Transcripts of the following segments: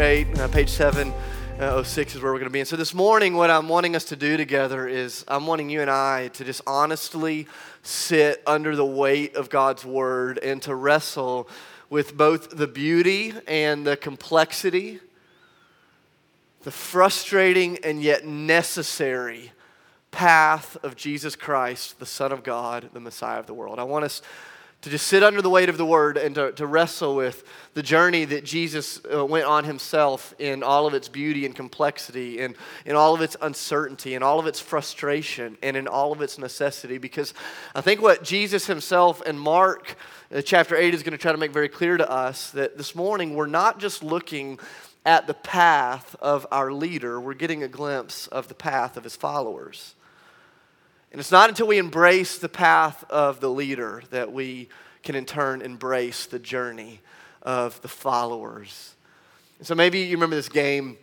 8, uh, page 706 is where we're going to be. And so this morning, what I'm wanting us to do together is I'm wanting you and I to just honestly sit under the weight of God's word and to wrestle with both the beauty and the complexity, the frustrating and yet necessary path of Jesus Christ, the Son of God, the Messiah of the world. I want us to just sit under the weight of the word and to, to wrestle with the journey that Jesus uh, went on himself in all of its beauty and complexity and in all of its uncertainty and all of its frustration and in all of its necessity. Because I think what Jesus himself and Mark uh, chapter 8 is going to try to make very clear to us that this morning we're not just looking at the path of our leader, we're getting a glimpse of the path of his followers. And it's not until we embrace the path of the leader that we can in turn embrace the journey of the followers. And so maybe you remember this game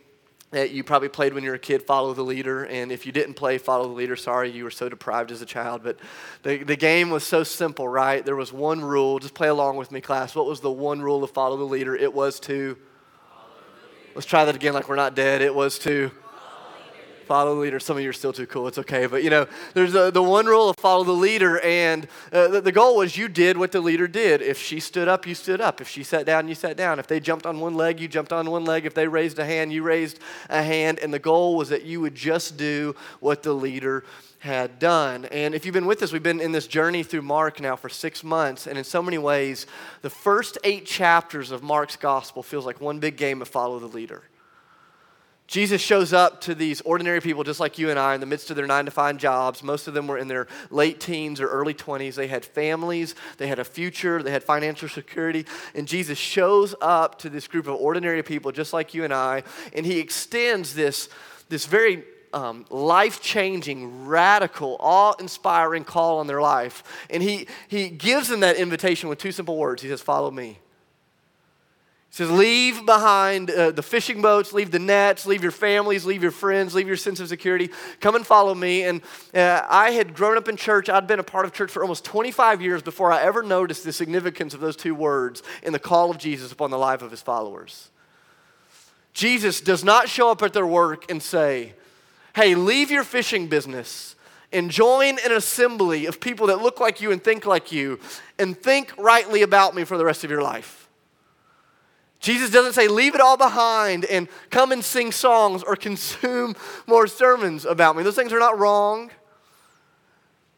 that you probably played when you were a kid, Follow the Leader. And if you didn't play Follow the Leader, sorry, you were so deprived as a child. But the, the game was so simple, right? There was one rule. Just play along with me, class. What was the one rule of Follow the Leader? It was to. Let's try that again like we're not dead. It was to follow the leader. Some of you are still too cool. It's okay. But you know, there's a, the one rule of follow the leader, and uh, the, the, goal was you did what the leader did. If she stood up, you stood up. If she sat down, you sat down. If they jumped on one leg, you jumped on one leg. If they raised a hand, you raised a hand. And the goal was that you would just do what the leader had done. And if you've been with us, we've been in this journey through Mark now for six months. And in so many ways, the first eight chapters of Mark's gospel feels like one big game of follow the leader. Jesus shows up to these ordinary people just like you and I in the midst of their nine to five jobs. Most of them were in their late teens or early 20s. They had families, they had a future, they had financial security. And Jesus shows up to this group of ordinary people just like you and I, and he extends this, this very um, life changing, radical, awe inspiring call on their life. And he, he gives them that invitation with two simple words He says, Follow me says, Leave behind uh, the fishing boats, leave the nets, leave your families, leave your friends, leave your sense of security. Come and follow me. And uh, I had grown up in church. I'd been a part of church for almost 25 years before I ever noticed the significance of those two words in the call of Jesus upon the life of his followers. Jesus does not show up at their work and say, Hey, leave your fishing business and join an assembly of people that look like you and think like you and think rightly about me for the rest of your life. Jesus doesn't say, leave it all behind and come and sing songs or consume more sermons about me. Those things are not wrong.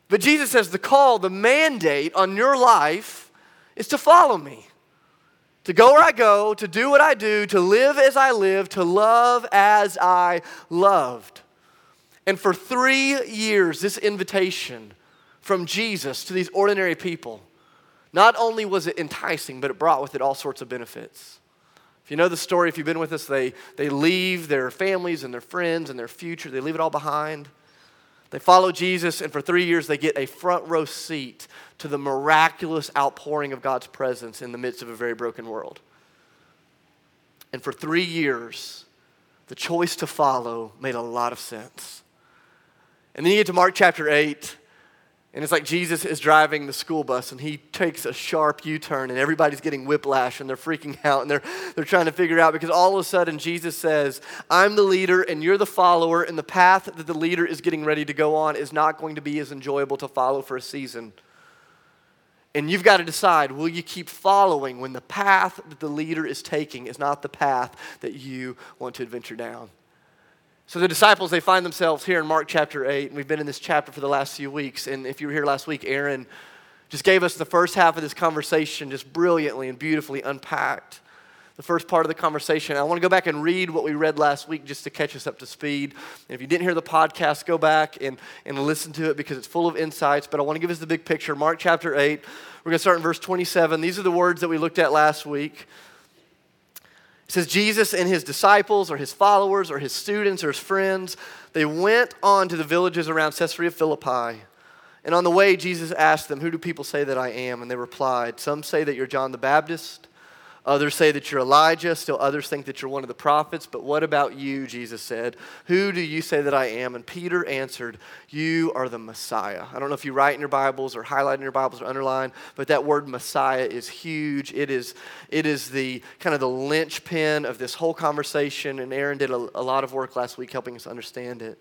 But Jesus says the call, the mandate on your life is to follow me, to go where I go, to do what I do, to live as I live, to love as I loved. And for three years, this invitation from Jesus to these ordinary people, not only was it enticing, but it brought with it all sorts of benefits. If you know the story, if you've been with us, they, they leave their families and their friends and their future, they leave it all behind. They follow Jesus, and for three years, they get a front row seat to the miraculous outpouring of God's presence in the midst of a very broken world. And for three years, the choice to follow made a lot of sense. And then you get to Mark chapter 8, and it's like Jesus is driving the school bus and he takes a sharp U turn and everybody's getting whiplash and they're freaking out and they're, they're trying to figure out because all of a sudden Jesus says, I'm the leader and you're the follower, and the path that the leader is getting ready to go on is not going to be as enjoyable to follow for a season. And you've got to decide will you keep following when the path that the leader is taking is not the path that you want to adventure down? So the disciples, they find themselves here in Mark chapter 8, and we've been in this chapter for the last few weeks. And if you were here last week, Aaron just gave us the first half of this conversation just brilliantly and beautifully unpacked. The first part of the conversation. I want to go back and read what we read last week just to catch us up to speed. And if you didn't hear the podcast, go back and, and listen to it because it's full of insights. But I want to give us the big picture. Mark chapter 8, we're going to start in verse 27. These are the words that we looked at last week. It says Jesus and his disciples or his followers or his students or his friends, they went on to the villages around Caesarea Philippi. And on the way, Jesus asked them, Who do people say that I am? And they replied, Some say that you're John the Baptist, Others say that you're Elijah. Still others think that you're one of the prophets. But what about you? Jesus said. Who do you say that I am? And Peter answered, You are the Messiah. I don't know if you write in your Bibles or highlight in your Bibles or underline, but that word Messiah is huge. It is, it is the kind of the linchpin of this whole conversation. And Aaron did a, a lot of work last week helping us understand it.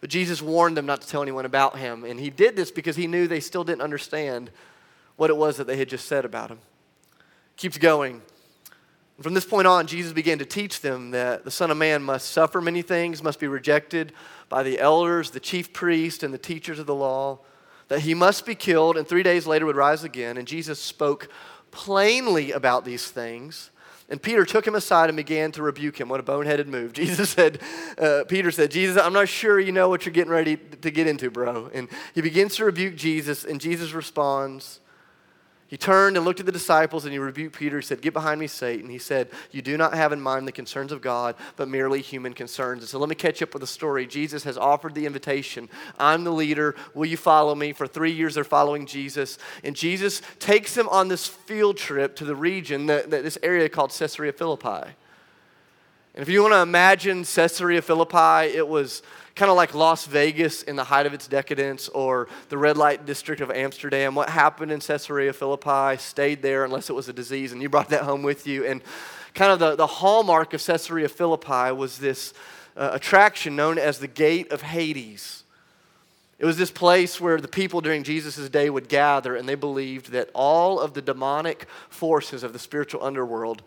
But Jesus warned them not to tell anyone about him. And he did this because he knew they still didn't understand what it was that they had just said about him. Keeps going. From this point on, Jesus began to teach them that the Son of Man must suffer many things, must be rejected by the elders, the chief priests, and the teachers of the law, that he must be killed, and three days later would rise again. And Jesus spoke plainly about these things. And Peter took him aside and began to rebuke him. What a boneheaded move. Jesus said, uh, Peter said, Jesus, I'm not sure you know what you're getting ready to get into, bro. And he begins to rebuke Jesus, and Jesus responds, he turned and looked at the disciples and he rebuked Peter. He said, Get behind me, Satan. He said, You do not have in mind the concerns of God, but merely human concerns. And so let me catch up with the story. Jesus has offered the invitation I'm the leader. Will you follow me? For three years, they're following Jesus. And Jesus takes them on this field trip to the region, that, that this area called Caesarea Philippi. And if you want to imagine Caesarea Philippi, it was kind of like Las Vegas in the height of its decadence or the red light district of Amsterdam. What happened in Caesarea Philippi stayed there unless it was a disease, and you brought that home with you. And kind of the, the hallmark of Caesarea Philippi was this uh, attraction known as the Gate of Hades. It was this place where the people during Jesus' day would gather, and they believed that all of the demonic forces of the spiritual underworld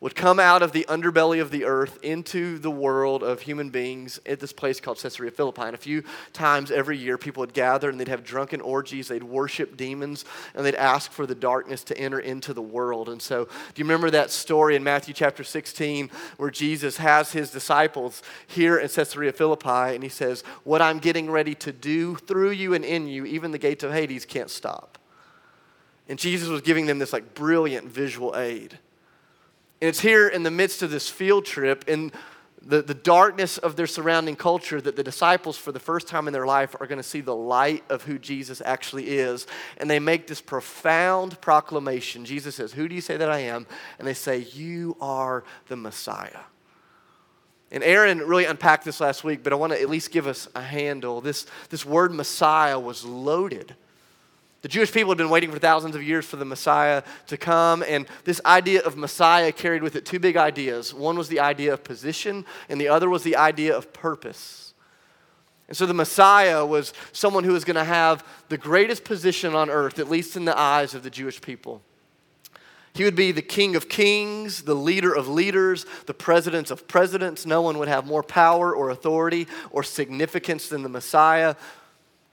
would come out of the underbelly of the earth into the world of human beings at this place called Caesarea Philippi. And a few times every year, people would gather and they'd have drunken orgies, they'd worship demons, and they'd ask for the darkness to enter into the world. And so, do you remember that story in Matthew chapter 16 where Jesus has his disciples here in Caesarea Philippi and he says, What I'm getting ready to do through you and in you, even the gates of Hades can't stop. And Jesus was giving them this like brilliant visual aid. And it's here in the midst of this field trip, in the, the darkness of their surrounding culture, that the disciples, for the first time in their life, are going to see the light of who Jesus actually is. And they make this profound proclamation. Jesus says, Who do you say that I am? And they say, You are the Messiah. And Aaron really unpacked this last week, but I want to at least give us a handle. This, this word Messiah was loaded the Jewish people had been waiting for thousands of years for the Messiah to come, and this idea of Messiah carried with it two big ideas. One was the idea of position, and the other was the idea of purpose. And so the Messiah was someone who was going to have the greatest position on earth, at least in the eyes of the Jewish people. He would be the king of kings, the leader of leaders, the president of presidents. No one would have more power or authority or significance than the Messiah.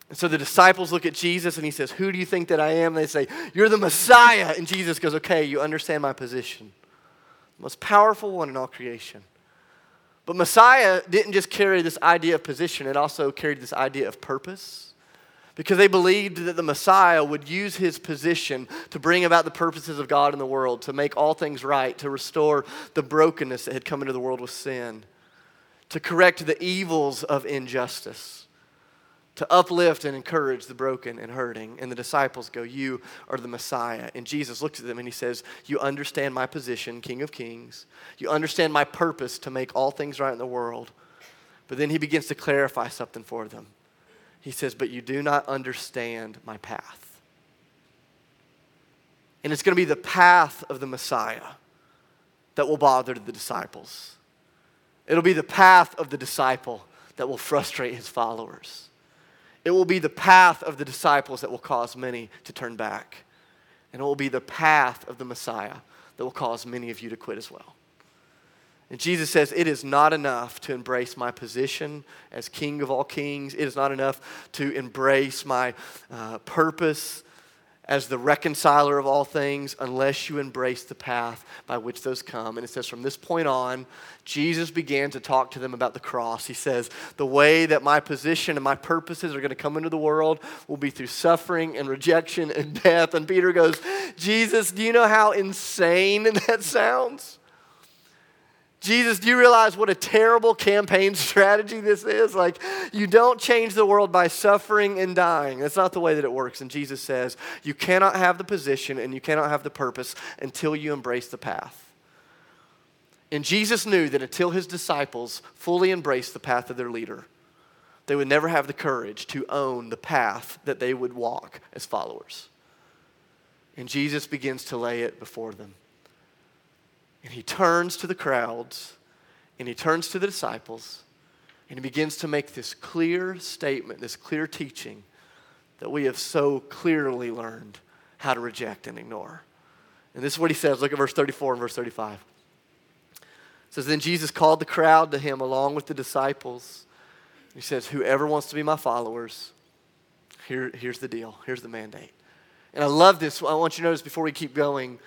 And so the disciples look at Jesus and he says, Who do you think that I am? And they say, You're the Messiah. And Jesus goes, Okay, you understand my position. The most powerful one in all creation. But Messiah didn't just carry this idea of position, it also carried this idea of purpose. Because they believed that the Messiah would use his position to bring about the purposes of God in the world, to make all things right, to restore the brokenness that had come into the world with sin, to correct the evils of injustice to uplift and encourage the broken and hurting. And the disciples go, You are the Messiah. And Jesus looks at them and he says, You understand my position, King of Kings. You understand my purpose to make all things right in the world. But then he begins to clarify something for them. He says, But you do not understand my path. And it's going to be the path of the Messiah that will bother the disciples. It'll be the path of the disciple that will frustrate his followers. It will be the path of the disciples that will cause many to turn back. And it will be the path of the Messiah that will cause many of you to quit as well. And Jesus says, It is not enough to embrace my position as King of all kings. It is not enough to embrace my uh, purpose as the reconciler of all things unless you embrace the path by which those come. And it says, from this point on, Jesus began to talk to them about the cross. He says, the way that my position and my purposes are going to come into the world will be through suffering and rejection and death. And Peter goes, Jesus, do you know how insane that sounds? Jesus, do you realize what a terrible campaign strategy this is? Like, you don't change the world by suffering and dying. That's not the way that it works. And Jesus says, you cannot have the position and you cannot have the purpose until you embrace the path. And Jesus knew that until his disciples fully embraced the path of their leader, they would never have the courage to own the path that they would walk as followers. And Jesus begins to lay it before them. And he turns to the crowds and he turns to the disciples and he begins to make this clear statement, this clear teaching that we have so clearly learned how to reject and ignore. And this is what he says. Look at verse 34 and verse 35. It says, Then Jesus called the crowd to him along with the disciples. He says, Whoever wants to be my followers, here, here's the deal. Here's the mandate. And I love this. I want you to notice before we keep going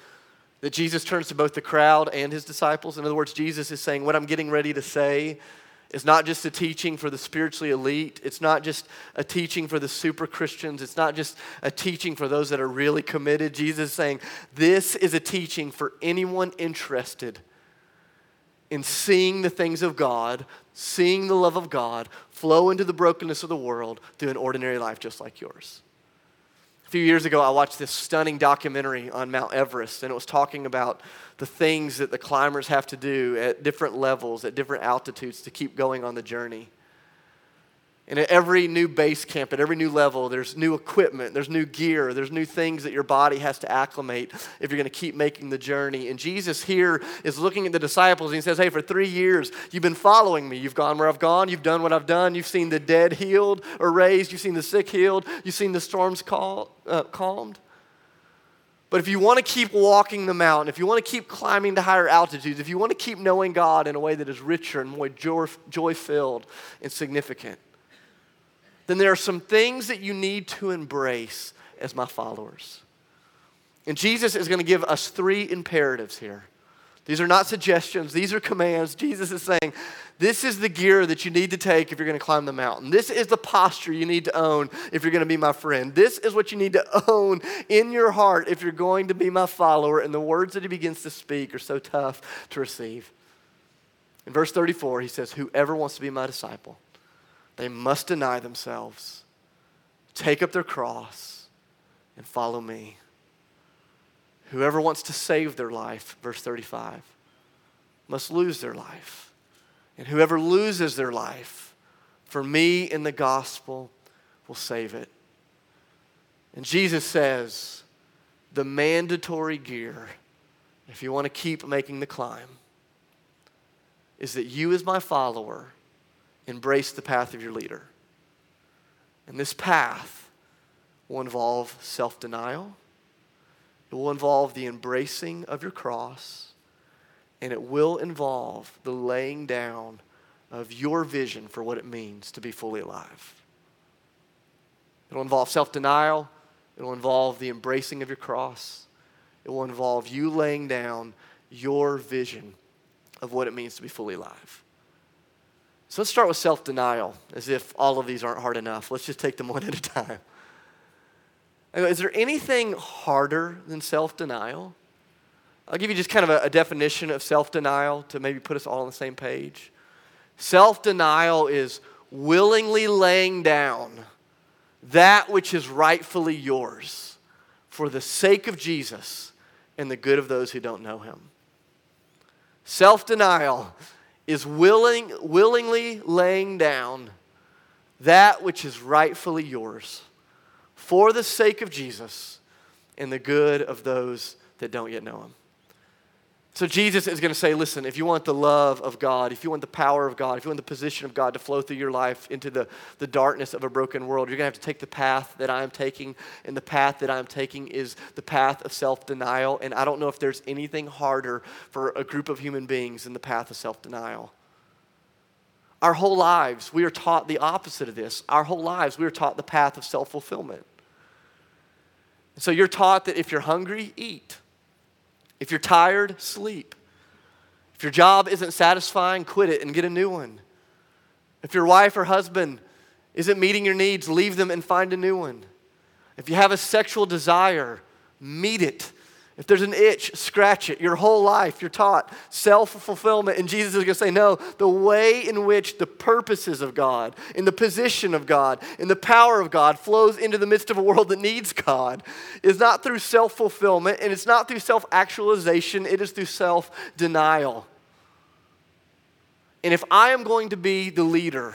that Jesus turns to both the crowd and his disciples. In other words, Jesus is saying, What I'm getting ready to say is not just a teaching for the spiritually elite. It's not just a teaching for the super Christians. It's not just a teaching for those that are really committed. Jesus is saying, This is a teaching for anyone interested in seeing the things of God, seeing the love of God flow into the brokenness of the world through an ordinary life just like yours. A few years ago, I watched this stunning documentary on Mount Everest, and it was talking about the things that the climbers have to do at different levels, at different altitudes to keep going on the journey. And at every new base camp, at every new level, there's new equipment, there's new gear, there's new things that your body has to acclimate if you're going to keep making the journey. And Jesus here is looking at the disciples and he says, Hey, for three years, you've been following me. You've gone where I've gone, you've done what I've done, you've seen the dead healed or raised, you've seen the sick healed, you've seen the storms call, uh, calmed. But if you want to keep walking the mountain, if you want to keep climbing to higher altitudes, if you want to keep knowing God in a way that is richer and more joy filled and significant, then there are some things that you need to embrace as my followers. And Jesus is going to give us three imperatives here. These are not suggestions, these are commands. Jesus is saying, This is the gear that you need to take if you're going to climb the mountain. This is the posture you need to own if you're going to be my friend. This is what you need to own in your heart if you're going to be my follower. And the words that he begins to speak are so tough to receive. In verse 34, he says, Whoever wants to be my disciple they must deny themselves, take up their cross, and follow me. Whoever wants to save their life, verse 35, must lose their life. And whoever loses their life for me in the gospel will save it. And Jesus says, the mandatory gear, if you want to keep making the climb, is that you, as my follower, embrace the path of your leader. And this path will involve self denial, it will involve the embracing of your cross, and it will involve the laying down of your vision for what it means to be fully alive. It'll involve self denial, it'll involve the embracing of your cross, it will involve you laying down your vision of what it means to be fully alive. So let's start with self denial, as if all of these aren't hard enough. Let's just take them one at a time. Is there anything harder than self denial? I'll give you just kind of a, a definition of self denial to maybe put us all on the same page. Self denial is willingly laying down that which is rightfully yours for the sake of Jesus and the good of those who don't know him. Self denial is willing, willingly laying down that which is rightfully yours for the sake of Jesus and the good of those that don't yet know him. So Jesus is going to say, listen, if you want the love of God, if you want the power of God, if you want the position of God to flow through your life into the, the darkness of a broken world, you're going to have to take the path that I'm taking. And the path that I'm taking is the path of self denial. And I don't know if there's anything harder for a group of human beings than the path of self denial. Our whole lives, we are taught the opposite of this. Our whole lives, we are taught the path of self fulfillment. So you're taught that if you're hungry, eat. If you're tired, sleep. If your job isn't satisfying, quit it and get a new one. If your wife or husband isn't meeting your needs, leave them and find a new one. If you have a sexual desire, meet it If there's an itch, scratch it. Your whole life, you're taught self fulfillment. And Jesus is going to say, no, the way in which the purposes of God, in the position of God, in the power of God flows into the midst of a world that needs God is not through self fulfillment and it's not through self actualization, it is through self denial. And if I am going to be the leader,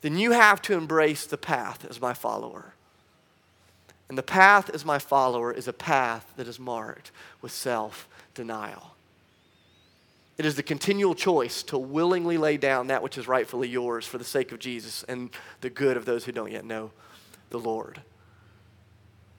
then you have to embrace the path as my follower. And the path as my follower is a path that is marked with self denial. It is the continual choice to willingly lay down that which is rightfully yours for the sake of Jesus and the good of those who don't yet know the Lord.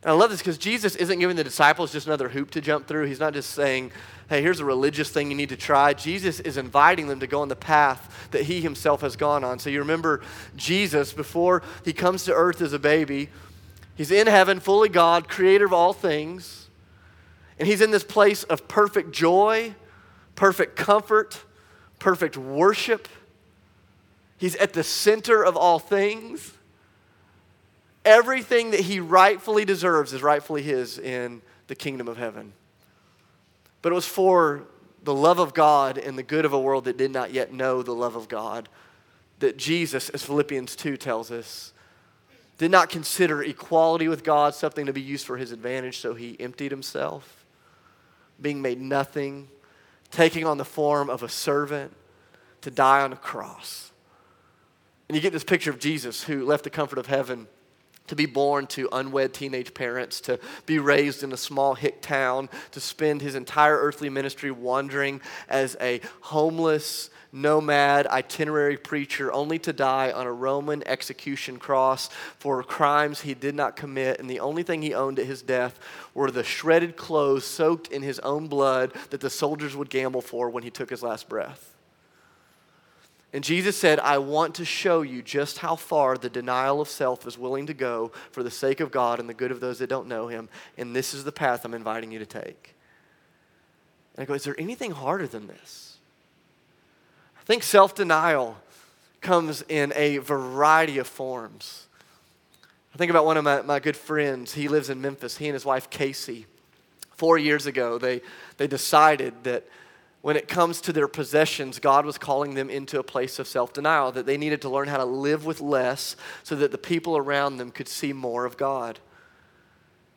And I love this because Jesus isn't giving the disciples just another hoop to jump through. He's not just saying, hey, here's a religious thing you need to try. Jesus is inviting them to go on the path that he himself has gone on. So you remember Jesus, before he comes to earth as a baby, he's in heaven, fully God, creator of all things. And he's in this place of perfect joy, perfect comfort, perfect worship. He's at the center of all things. Everything that he rightfully deserves is rightfully his in the kingdom of heaven. But it was for the love of God and the good of a world that did not yet know the love of God that Jesus, as Philippians 2 tells us, did not consider equality with God something to be used for his advantage, so he emptied himself, being made nothing, taking on the form of a servant to die on a cross. And you get this picture of Jesus who left the comfort of heaven to be born to unwed teenage parents, to be raised in a small hick town, to spend his entire earthly ministry wandering as a homeless, nomad, itinerary preacher, only to die on a Roman execution cross for crimes he did not commit. And the only thing he owned at his death were the shredded clothes soaked in his own blood that the soldiers would gamble for when he took his last breath. And Jesus said, I want to show you just how far the denial of self is willing to go for the sake of God and the good of those that don't know Him. And this is the path I'm inviting you to take. And I go, Is there anything harder than this? I think self denial comes in a variety of forms. I think about one of my, my good friends. He lives in Memphis. He and his wife, Casey, four years ago, they, they decided that when it comes to their possessions, God was calling them into a place of self denial, that they needed to learn how to live with less so that the people around them could see more of God.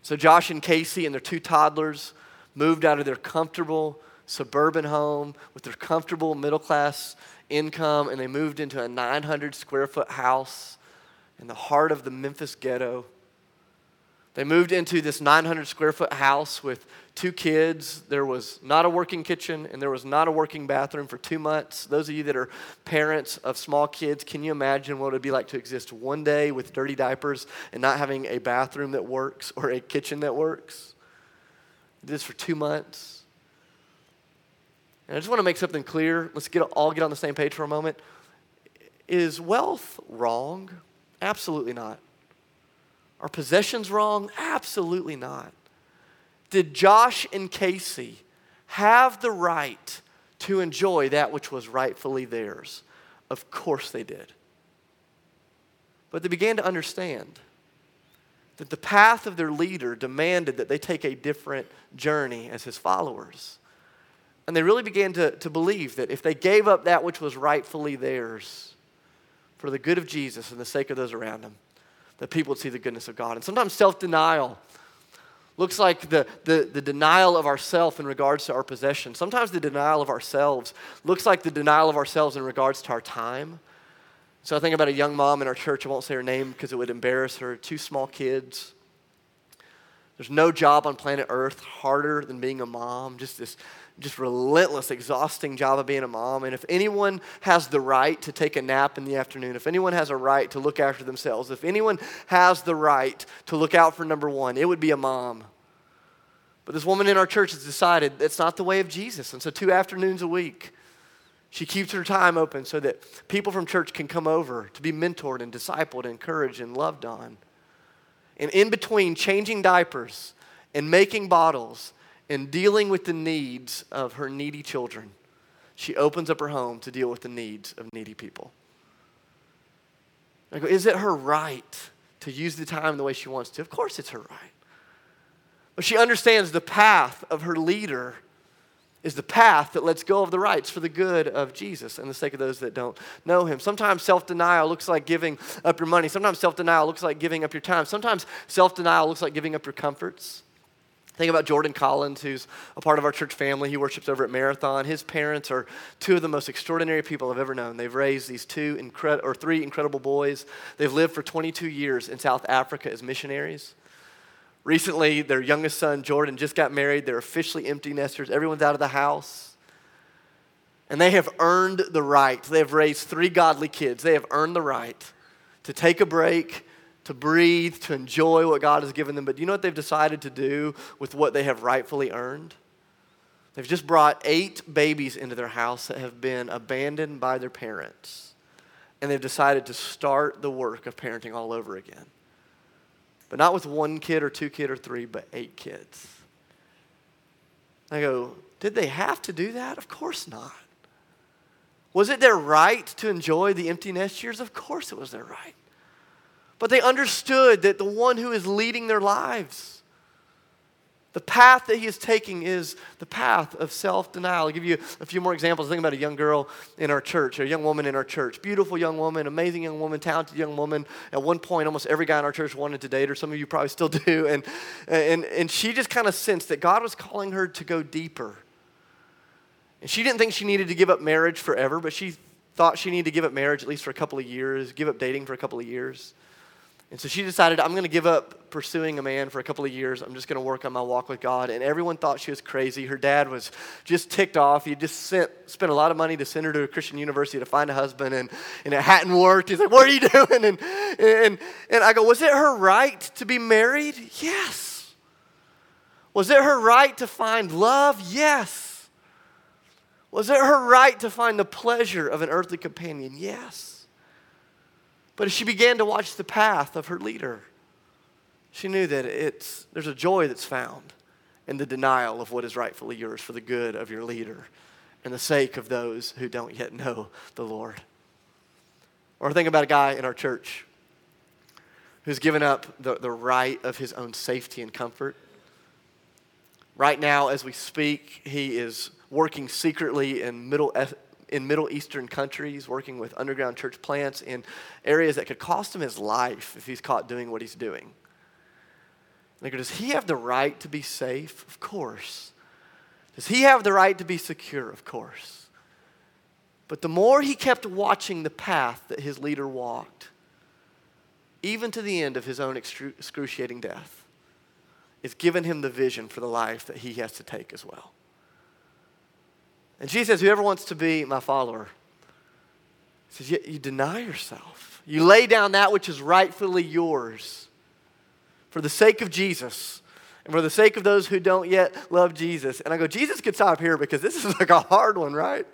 So, Josh and Casey and their two toddlers moved out of their comfortable suburban home with their comfortable middle class income, and they moved into a 900 square foot house in the heart of the Memphis ghetto. They moved into this 900 square foot house with two kids. There was not a working kitchen and there was not a working bathroom for two months. Those of you that are parents of small kids, can you imagine what it would be like to exist one day with dirty diapers and not having a bathroom that works or a kitchen that works? This for two months. And I just want to make something clear. Let's get, all get on the same page for a moment. Is wealth wrong? Absolutely not. Are possessions wrong? Absolutely not. Did Josh and Casey have the right to enjoy that which was rightfully theirs? Of course they did. But they began to understand that the path of their leader demanded that they take a different journey as his followers. And they really began to, to believe that if they gave up that which was rightfully theirs for the good of Jesus and the sake of those around them, that people would see the goodness of God. And sometimes self denial looks like the, the, the denial of ourself in regards to our possession. Sometimes the denial of ourselves looks like the denial of ourselves in regards to our time. So I think about a young mom in our church. I won't say her name because it would embarrass her. Two small kids. There's no job on planet Earth harder than being a mom. Just this just relentless, exhausting job of being a mom. And if anyone has the right to take a nap in the afternoon, if anyone has a right to look after themselves, if anyone has the right to look out for number one, it would be a mom. But this woman in our church has decided that's not the way of Jesus. And so, two afternoons a week, she keeps her time open so that people from church can come over to be mentored and discipled, and encouraged, and loved on. And in between changing diapers and making bottles in dealing with the needs of her needy children, she opens up her home to deal with the needs of needy people. I go, is it her right to use the time the way she wants to? Of course it's her right. But she understands the path of her leader is the path that lets go of the rights for the good of Jesus and the sake of those that don't know him. Sometimes self denial looks like giving up your money. Sometimes self denial looks like giving up your time. Sometimes self denial looks like giving up your comforts. Think about Jordan Collins, who's a part of our church family. He worships over at Marathon. His parents are two of the most extraordinary people I've ever known. They've raised these two incre- or three incredible boys. They've lived for 22 years in South Africa as missionaries. Recently, their youngest son, Jordan, just got married. They're officially empty nesters. Everyone's out of the house. And they have earned the right. They have raised three godly kids. They have earned the right to take a break, to breathe, to enjoy what God has given them. But do you know what they've decided to do with what they have rightfully earned? They've just brought eight babies into their house that have been abandoned by their parents. And they've decided to start the work of parenting all over again. But not with one kid or two kid or three, but eight kids. I go, did they have to do that? Of course not. Was it their right to enjoy the empty nest years? Of course it was their right. But they understood that the one who is leading their lives the path that he is taking is the path of self denial. I'll give you a few more examples. Think about a young girl in our church, a young woman in our church. Beautiful young woman, amazing young woman, talented young woman. At one point, almost every guy in our church wanted to date her. Some of you probably still do. And, and, and she just kind of sensed that God was calling her to go deeper. And she didn't think she needed to give up marriage forever, but she thought she needed to give up marriage at least for a couple of years, give up dating for a couple of years. And so she decided, I'm going to give up pursuing a man for a couple of years. I'm just going to work on my walk with God. And everyone thought she was crazy. Her dad was just ticked off. He just sent, spent a lot of money to send her to a Christian university to find a husband, and, and it hadn't worked. He's like, What are you doing? And, and, and I go, Was it her right to be married? Yes. Was it her right to find love? Yes. Was it her right to find the pleasure of an earthly companion? Yes. But as she began to watch the path of her leader, she knew that it's, there's a joy that's found in the denial of what is rightfully yours for the good of your leader and the sake of those who don't yet know the Lord. Or think about a guy in our church who's given up the, the right of his own safety and comfort. Right now, as we speak, he is working secretly in Middle in Middle Eastern countries, working with underground church plants in areas that could cost him his life if he's caught doing what he's doing. Like, does he have the right to be safe? Of course. Does he have the right to be secure? Of course. But the more he kept watching the path that his leader walked, even to the end of his own excruciating death, it's given him the vision for the life that he has to take as well. And Jesus says, Whoever wants to be my follower, says, you, you deny yourself. You lay down that which is rightfully yours for the sake of Jesus and for the sake of those who don't yet love Jesus. And I go, Jesus could stop here because this is like a hard one, right?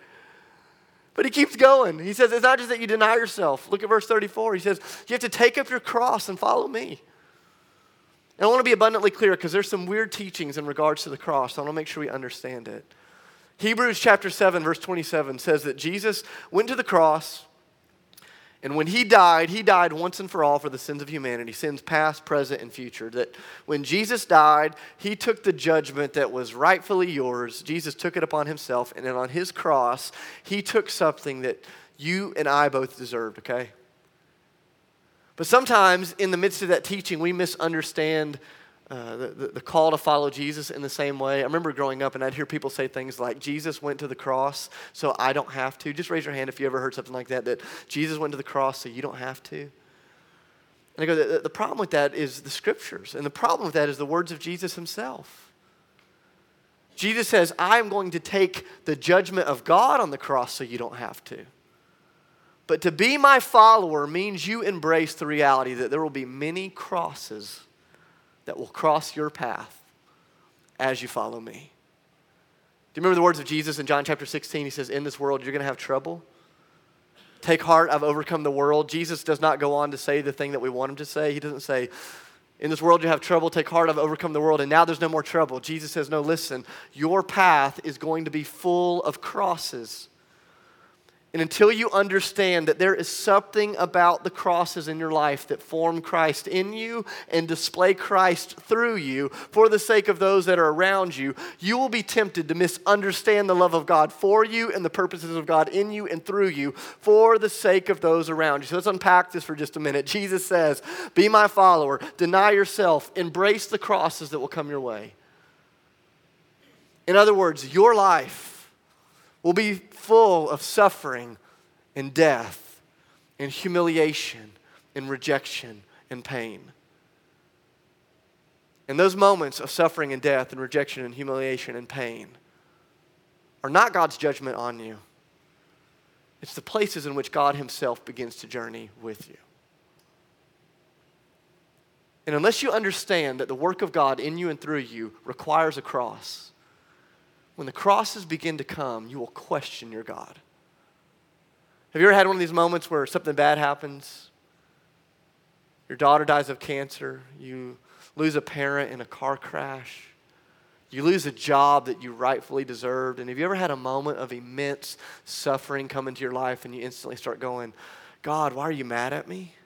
But he keeps going. He says, It's not just that you deny yourself. Look at verse 34. He says, You have to take up your cross and follow me. And I want to be abundantly clear because there's some weird teachings in regards to the cross. So I want to make sure we understand it. Hebrews chapter 7, verse 27 says that Jesus went to the cross, and when he died, he died once and for all for the sins of humanity, sins past, present, and future. That when Jesus died, he took the judgment that was rightfully yours. Jesus took it upon himself, and then on his cross, he took something that you and I both deserved, okay? But sometimes in the midst of that teaching, we misunderstand uh, the, the, call to follow Jesus in the same way. I remember growing up and I'd hear people say things like, Jesus went to the cross, so I don't have to. Just raise your hand if you ever heard something like that, that Jesus went to the cross, so you don't have to. And I go, the, the problem with that is the scriptures. And the problem with that is the words of Jesus himself. Jesus says, I am going to take the judgment of God on the cross so you don't have to. But to be my follower means you embrace the reality that there will be many crosses that will cross your path as you follow me. Do you remember the words of Jesus in John chapter 16? He says, In this world, you're going to have trouble. Take heart, I've overcome the world. Jesus does not go on to say the thing that we want him to say. He doesn't say, In this world, you have trouble. Take heart, I've overcome the world. And now there's no more trouble. Jesus says, No, listen, your path is going to be full of crosses. And until you understand that there is something about the crosses in your life that form Christ in you and display Christ through you for the sake of those that are around you, you will be tempted to misunderstand the love of God for you and the purposes of God in you and through you for the sake of those around you. So let's unpack this for just a minute. Jesus says, Be my follower, deny yourself, embrace the crosses that will come your way. In other words, your life will be full of suffering and death and humiliation and rejection and pain. And those moments of suffering and death and rejection and humiliation and pain are not God's judgment on you. It's the places in which God Himself begins to journey with you. And unless you understand that the work of God in you and through you requires a cross, when the crosses begin to come, you will question your God. Have you ever had one of these moments where something bad happens? Your daughter dies of cancer, you lose a parent in a car crash, you lose a job that you rightfully deserved. And have you ever had a moment of immense suffering come into your life and you instantly start going, God, why are you mad at me?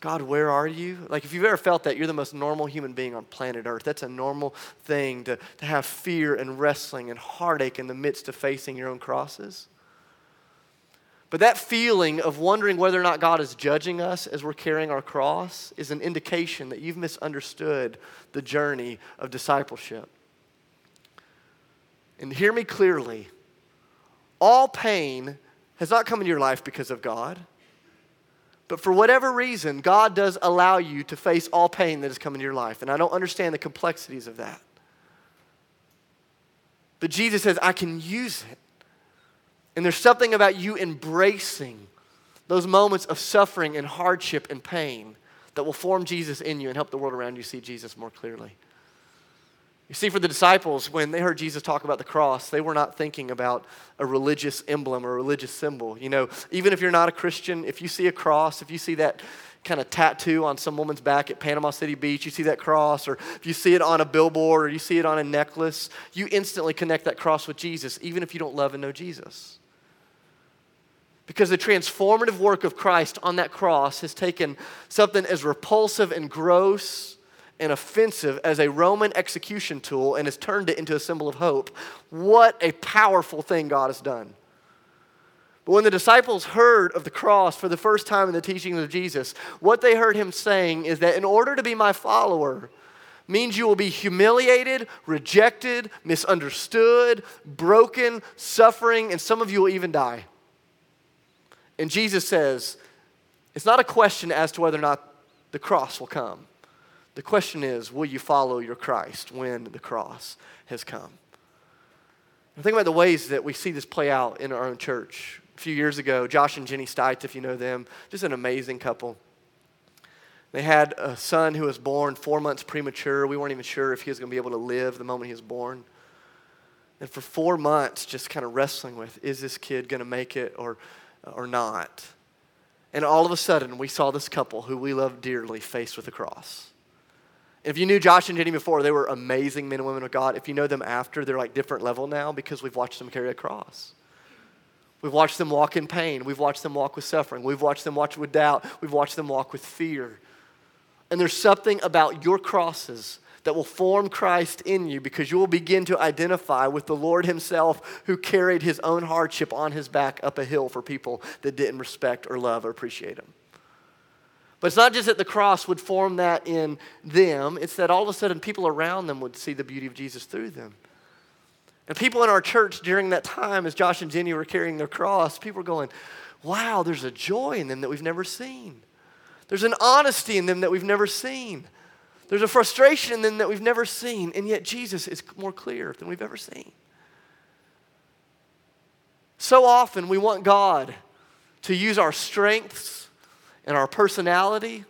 God, where are you? Like, if you've ever felt that, you're the most normal human being on planet Earth. That's a normal thing to, to have fear and wrestling and heartache in the midst of facing your own crosses. But that feeling of wondering whether or not God is judging us as we're carrying our cross is an indication that you've misunderstood the journey of discipleship. And hear me clearly all pain has not come into your life because of God. But for whatever reason, God does allow you to face all pain that has come into your life. And I don't understand the complexities of that. But Jesus says, I can use it. And there's something about you embracing those moments of suffering and hardship and pain that will form Jesus in you and help the world around you see Jesus more clearly. You see, for the disciples, when they heard Jesus talk about the cross, they were not thinking about a religious emblem or a religious symbol. You know, even if you're not a Christian, if you see a cross, if you see that kind of tattoo on some woman's back at Panama City Beach, you see that cross, or if you see it on a billboard or you see it on a necklace, you instantly connect that cross with Jesus, even if you don't love and know Jesus. Because the transformative work of Christ on that cross has taken something as repulsive and gross and offensive as a Roman execution tool and has turned it into a symbol of hope. What a powerful thing God has done. But when the disciples heard of the cross for the first time in the teachings of Jesus, what they heard him saying is that in order to be my follower, means you will be humiliated, rejected, misunderstood, broken, suffering, and some of you will even die. And Jesus says, it's not a question as to whether or not the cross will come. The question is, will you follow your Christ when the cross has come? And think about the ways that we see this play out in our own church. A few years ago, Josh and Jenny Stites, if you know them, just an amazing couple. They had a son who was born four months premature. We weren't even sure if he was going to be able to live the moment he was born. And for four months, just kind of wrestling with is this kid going to make it or, or not? And all of a sudden, we saw this couple who we love dearly faced with a cross. If you knew Josh and Jenny before, they were amazing men and women of God. If you know them after, they're like different level now because we've watched them carry a cross. We've watched them walk in pain. We've watched them walk with suffering. We've watched them walk with doubt. We've watched them walk with fear. And there's something about your crosses that will form Christ in you because you will begin to identify with the Lord Himself who carried His own hardship on His back up a hill for people that didn't respect or love or appreciate Him. But it's not just that the cross would form that in them, it's that all of a sudden people around them would see the beauty of Jesus through them. And people in our church during that time, as Josh and Jenny were carrying their cross, people were going, wow, there's a joy in them that we've never seen. There's an honesty in them that we've never seen. There's a frustration in them that we've never seen. And yet Jesus is more clear than we've ever seen. So often we want God to use our strengths in our personality,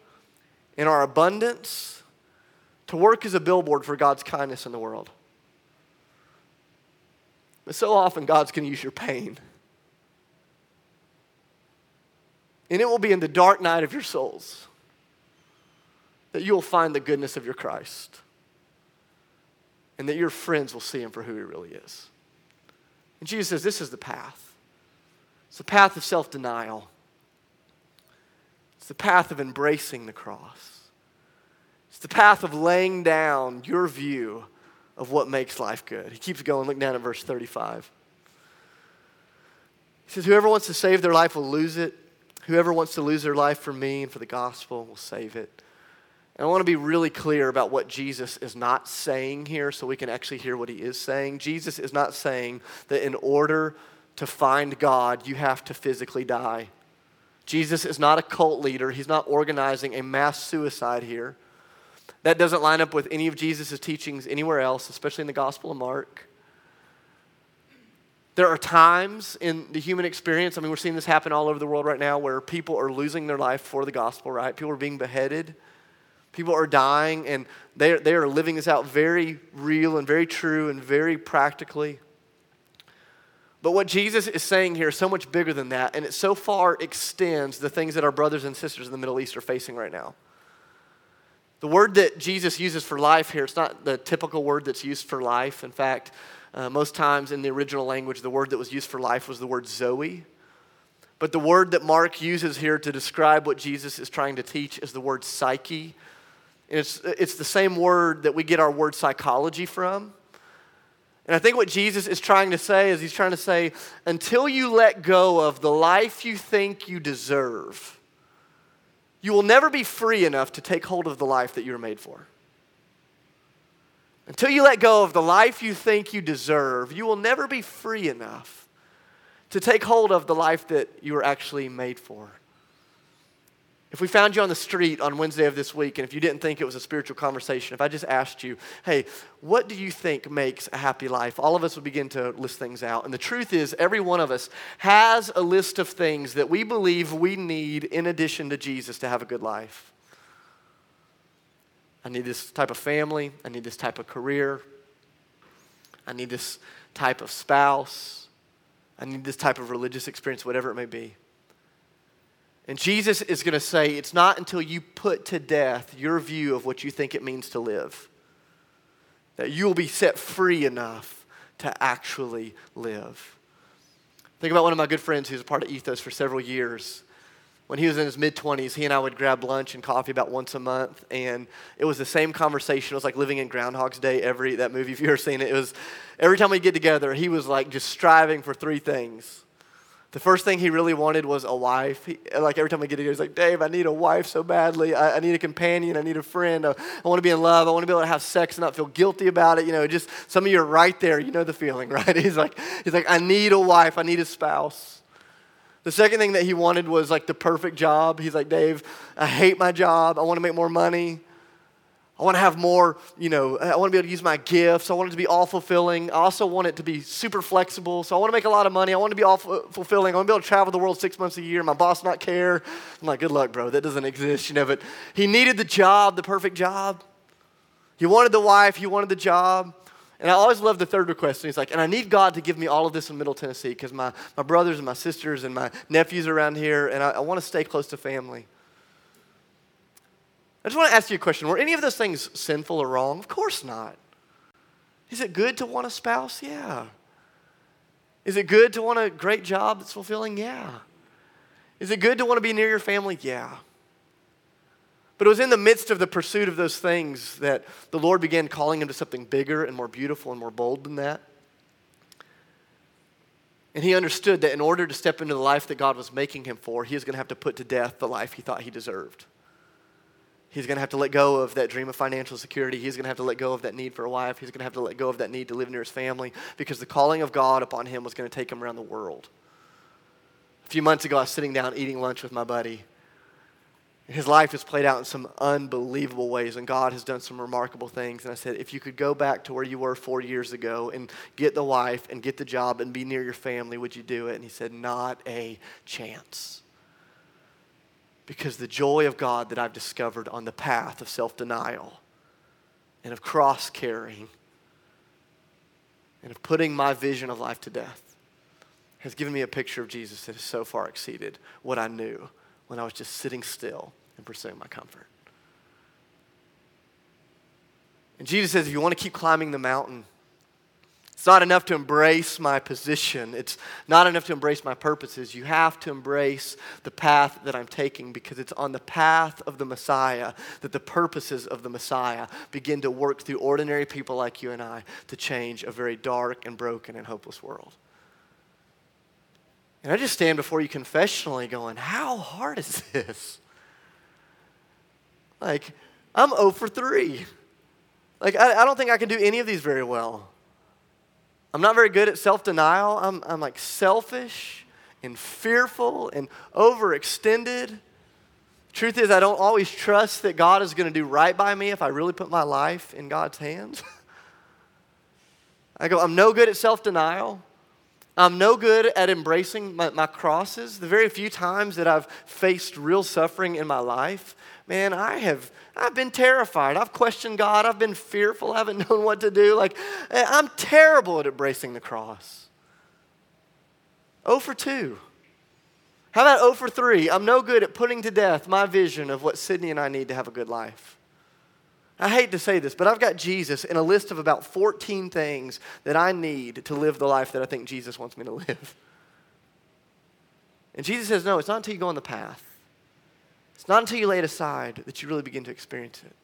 in our abundance, to work as a billboard for God's kindness in the world. But so often, God's going to use your pain. And it will be in the dark night of your souls that you will find the goodness of your Christ and that your friends will see him for who he really is. And Jesus says, This is the path. It's the path of self denial, the path of embracing the cross, it's the path of laying down your view of what makes life good. He keeps going. Look down at verse 35. He says, Whoever wants to save their life will lose it. Whoever wants to lose their life for me and for the gospel will save it. And I want to be really clear about what Jesus is not saying here so we can actually hear what he is saying. Jesus is not saying that in order to find God, you have to physically die. Jesus is not a cult leader, he's not organizing a mass suicide here. That doesn't line up with any of Jesus' teachings anywhere else, especially in the Gospel of Mark. There are times in the human experience, I mean, we're seeing this happen all over the world right now, where people are losing their life for the gospel, right? People are being beheaded. People are dying, and they are, they are living this out very real and very true and very practically. But what Jesus is saying here is so much bigger than that, and it so far extends the things that our brothers and sisters in the Middle East are facing right now. The word that Jesus uses for life here, it's not the typical word that's used for life. In fact, uh, most times in the original language, the word that was used for life was the word Zoe. But the word that Mark uses here to describe what Jesus is trying to teach is the word psyche. And it's, it's the same word that we get our word psychology from. And I think what Jesus is trying to say is he's trying to say, until you let go of the life you think you deserve, you will never be free enough to take hold of the life that you were made for. Until you let go of the life you think you deserve, you will never be free enough to take hold of the life that you were actually made for. If we found you on the street on Wednesday of this week, and if you didn't think it was a spiritual conversation, if I just asked you, hey, what do you think makes a happy life? All of us would begin to list things out. And the truth is, every one of us has a list of things that we believe we need in addition to Jesus to have a good life. I need this type of family. I need this type of career. I need this type of spouse. I need this type of religious experience, whatever it may be. And Jesus is going to say, it's not until you put to death your view of what you think it means to live that you will be set free enough to actually live. Think about one of my good friends who's a part of Ethos for several years. When he was in his mid 20s, he and I would grab lunch and coffee about once a month, and it was the same conversation. It was like living in Groundhog's Day, every that movie, if you've ever seen it. It was every time we get together, he was like just striving for three things the first thing he really wanted was a wife. He, like every time I get together, he's like, Dave, I need a wife so badly. I, I need a companion. I need a friend. I, I want to be in love. I want to be able to have sex and not feel guilty about it. You know, just some of you are right there. You know the feeling, right? He's like, he's like, I need a wife. I need a spouse. The second thing that he wanted was like the perfect job. He's like, Dave, I hate my job. I want to make more money. I want to have more, you know, I want to be able to use my gifts. I want it to be all fulfilling. I also want it to be super flexible. So I want to make a lot of money. I want to be all fulfilling. I want to be able to travel the world six months a year. My boss not care. I'm like, good luck, bro. That doesn't exist, you know. But he needed the job, the perfect job. He wanted the wife. He wanted the job. And I always love the third request. And he's like, and I need God to give me all of this in Middle Tennessee because my, my brothers and my sisters and my nephews are around here, and I, I want to stay close to family. I just want to ask you a question. Were any of those things sinful or wrong? Of course not. Is it good to want a spouse? Yeah. Is it good to want a great job that's fulfilling? Yeah. Is it good to want to be near your family? Yeah. But it was in the midst of the pursuit of those things that the Lord began calling him to something bigger and more beautiful and more bold than that. And he understood that in order to step into the life that God was making him for, he was going to have to put to death the life he thought he deserved. He's going to have to let go of that dream of financial security. He's going to have to let go of that need for a wife. He's going to have to let go of that need to live near his family because the calling of God upon him was going to take him around the world. A few months ago, I was sitting down eating lunch with my buddy. His life has played out in some unbelievable ways, and God has done some remarkable things. And I said, if you could go back to where you were four years ago and get the wife and get the job and be near your family, would you do it? And he said, not a chance. Because the joy of God that I've discovered on the path of self denial and of cross carrying and of putting my vision of life to death has given me a picture of Jesus that has so far exceeded what I knew when I was just sitting still and pursuing my comfort. And Jesus says, if you want to keep climbing the mountain, It's not enough to embrace my position. It's not enough to embrace my purposes. You have to embrace the path that I'm taking because it's on the path of the Messiah that the purposes of the Messiah begin to work through ordinary people like you and I to change a very dark and broken and hopeless world. And I just stand before you confessionally going, How hard is this? Like, I'm 0 for 3. Like, I, I don't think I can do any of these very well. I'm not very good at self denial. I'm, I'm like selfish and fearful and overextended. Truth is, I don't always trust that God is going to do right by me if I really put my life in God's hands. I go, I'm no good at self denial. I'm no good at embracing my, my, crosses. The very few times that I've faced real suffering in my life, man, I have I've been terrified. I've questioned God. I've been fearful. I haven't known what to do. Like, eh, I'm terrible at embracing the cross. Oh for 2. How about oh for 3? I'm no good at putting to death my vision of what Sydney and I need to have a good life. I hate to say this, but I've got Jesus in a list of about 14 things that I need to live the life that I think Jesus wants me to live. And Jesus says, No, it's not until you go on the path. It's not until you lay it aside that you really begin to experience it.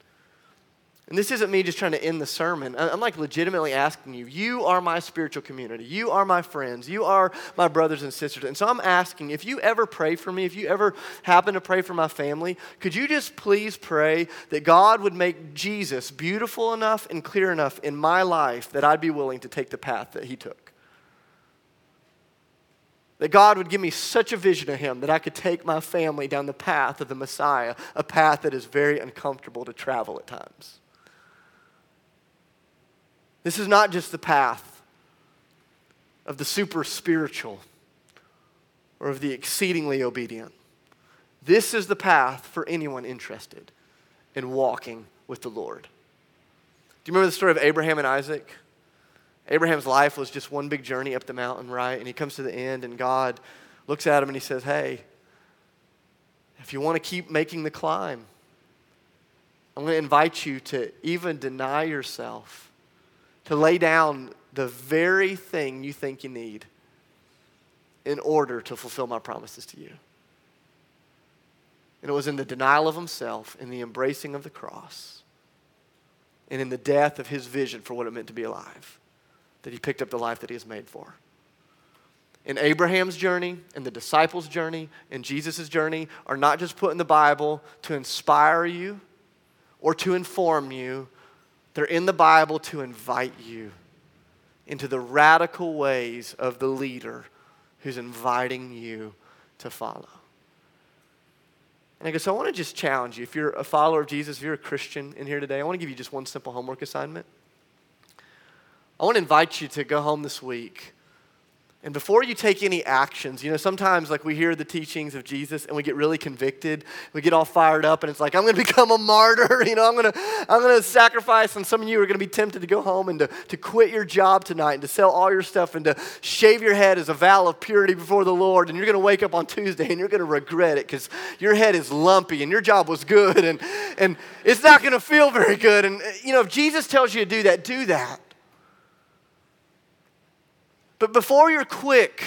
And this isn't me just trying to end the sermon. I'm like legitimately asking you, you are my spiritual community. You are my friends. You are my brothers and sisters. And so I'm asking, if you ever pray for me, if you ever happen to pray for my family, could you just please pray that God would make Jesus beautiful enough and clear enough in my life that I'd be willing to take the path that he took? That God would give me such a vision of Him that I could take my family down the path of the Messiah, a path that is very uncomfortable to travel at times. This is not just the path of the super spiritual or of the exceedingly obedient. This is the path for anyone interested in walking with the Lord. Do you remember the story of Abraham and Isaac? Abraham's life was just one big journey up the mountain, right? And he comes to the end, and God looks at him and he says, Hey, if you want to keep making the climb, I'm going to invite you to even deny yourself, to lay down the very thing you think you need in order to fulfill my promises to you. And it was in the denial of himself, in the embracing of the cross, and in the death of his vision for what it meant to be alive that he picked up the life that he is made for. In Abraham's journey, in the disciples' journey, in Jesus' journey, are not just put in the Bible to inspire you or to inform you, they're in the Bible to invite you into the radical ways of the leader who's inviting you to follow. And I guess I want to just challenge you. If you're a follower of Jesus, if you're a Christian in here today, I want to give you just one simple homework assignment. I want to invite you to go home this week. And before you take any actions, you know, sometimes like we hear the teachings of Jesus and we get really convicted. We get all fired up and it's like, I'm going to become a martyr. You know, I'm going to, I'm going to sacrifice. And some of you are going to be tempted to go home and to, to quit your job tonight and to sell all your stuff and to shave your head as a vow of purity before the Lord. And you're going to wake up on Tuesday and you're going to regret it because your head is lumpy and your job was good and, and it's not going to feel very good. And, you know, if Jesus tells you to do that, do that. But before you're quick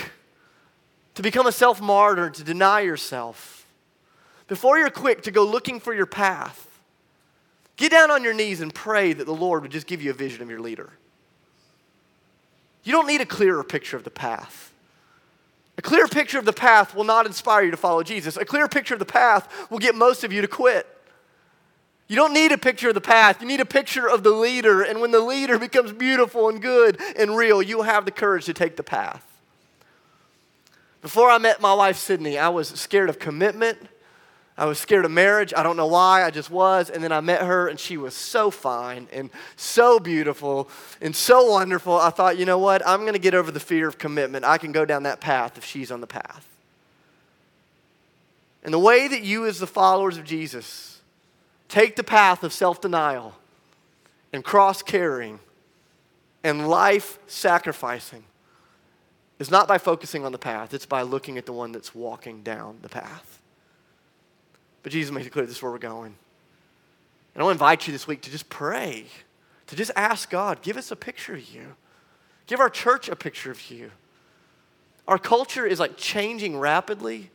to become a self martyr, to deny yourself, before you're quick to go looking for your path, get down on your knees and pray that the Lord would just give you a vision of your leader. You don't need a clearer picture of the path. A clear picture of the path will not inspire you to follow Jesus. A clear picture of the path will get most of you to quit. You don't need a picture of the path. You need a picture of the leader. And when the leader becomes beautiful and good and real, you'll have the courage to take the path. Before I met my wife, Sydney, I was scared of commitment. I was scared of marriage. I don't know why, I just was. And then I met her, and she was so fine and so beautiful and so wonderful. I thought, you know what? I'm going to get over the fear of commitment. I can go down that path if she's on the path. And the way that you, as the followers of Jesus, take the path of self denial and cross carrying and life sacrificing is not by focusing on the path, it's by looking at the one that's walking down the path. But Jesus makes it clear this is where we're going. And I want to invite you this week to just pray, to just ask God, give us a picture of you. Give our church a picture of you. Our culture is like changing rapidly.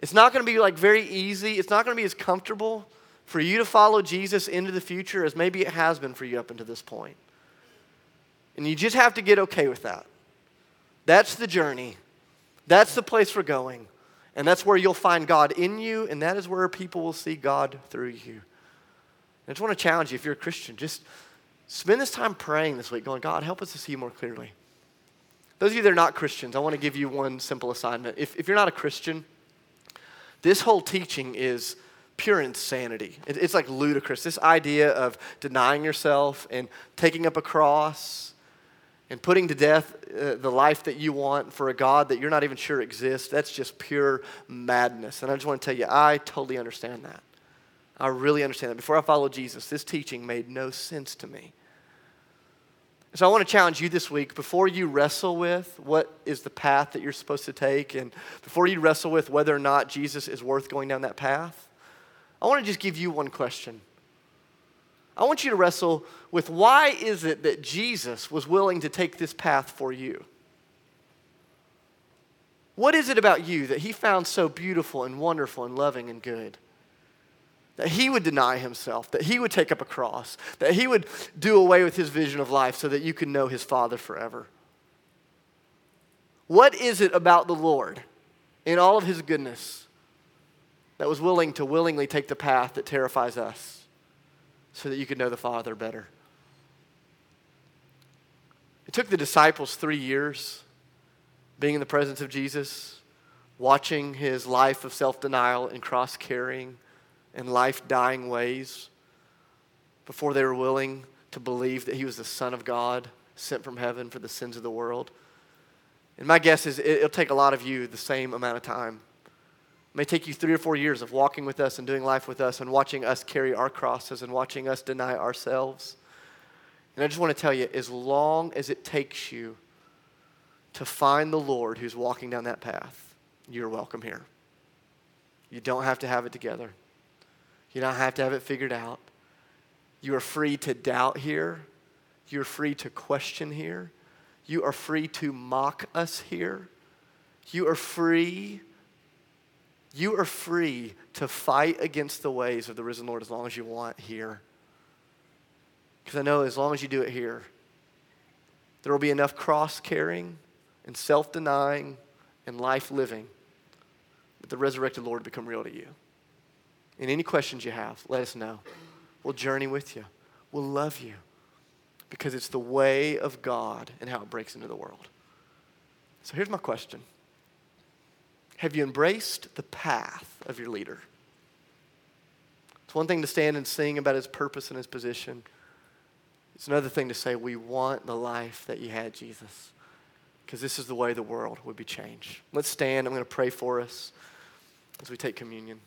It's not going to be like very easy. It's not going to be as comfortable for you to follow Jesus into the future as maybe it has been for you up until this point. And you just have to get okay with that. That's the journey. That's the place we're going. And that's where you'll find God in you, and that is where people will see God through you. I just want to challenge you if you're a Christian, just spend this time praying this week, going, God, help us to see more clearly. Those of you that are not Christians, I want to give you one simple assignment. If, if you're not a Christian, this whole teaching is pure insanity. It, it's like ludicrous. This idea of denying yourself and taking up a cross and putting to death uh, the life that you want for a God that you're not even sure exists, that's just pure madness. And I just want to tell you, I totally understand that. I really understand that. Before I followed Jesus, this teaching made no sense to me. So I want to challenge you this week before you wrestle with what is the path that you're supposed to take, and before you wrestle with whether or not Jesus is worth going down that path, I want to just give you one question. I want you to wrestle with why is it that Jesus was willing to take this path for you? What is it about you that he found so beautiful and wonderful and loving and good? That he would deny himself, that he would take up a cross, that he would do away with his vision of life so that you could know his Father forever. What is it about the Lord in all of his goodness that was willing to willingly take the path that terrifies us so that you could know the Father better? It took the disciples three years being in the presence of Jesus, watching his life of self denial and cross carrying and life dying ways before they were willing to believe that he was the Son of God sent from heaven for the sins of the world. And my guess is it'll take a lot of you the same amount of time. May take you three or four years of walking with us and doing life with us and watching us carry our crosses and watching us deny ourselves. And I just want to tell you as long as it takes you to find the Lord who's walking down that path, you're welcome here. You don't have to have it together, you don't have to have it figured out. You are free to doubt here, you're free to question here, you are free to mock us here, you are free. You are free to fight against the ways of the risen Lord as long as you want here. Because I know as long as you do it here, there will be enough cross carrying and self denying and life living that the resurrected Lord become real to you. And any questions you have, let us know. We'll journey with you, we'll love you because it's the way of God and how it breaks into the world. So here's my question Have you embraced the path of your leader? It's one thing to stand and sing about his purpose and his position. It's another thing to say, we want the life that you had, Jesus, because this is the way the world would be changed. Let's stand. I'm going to pray for us as we take communion.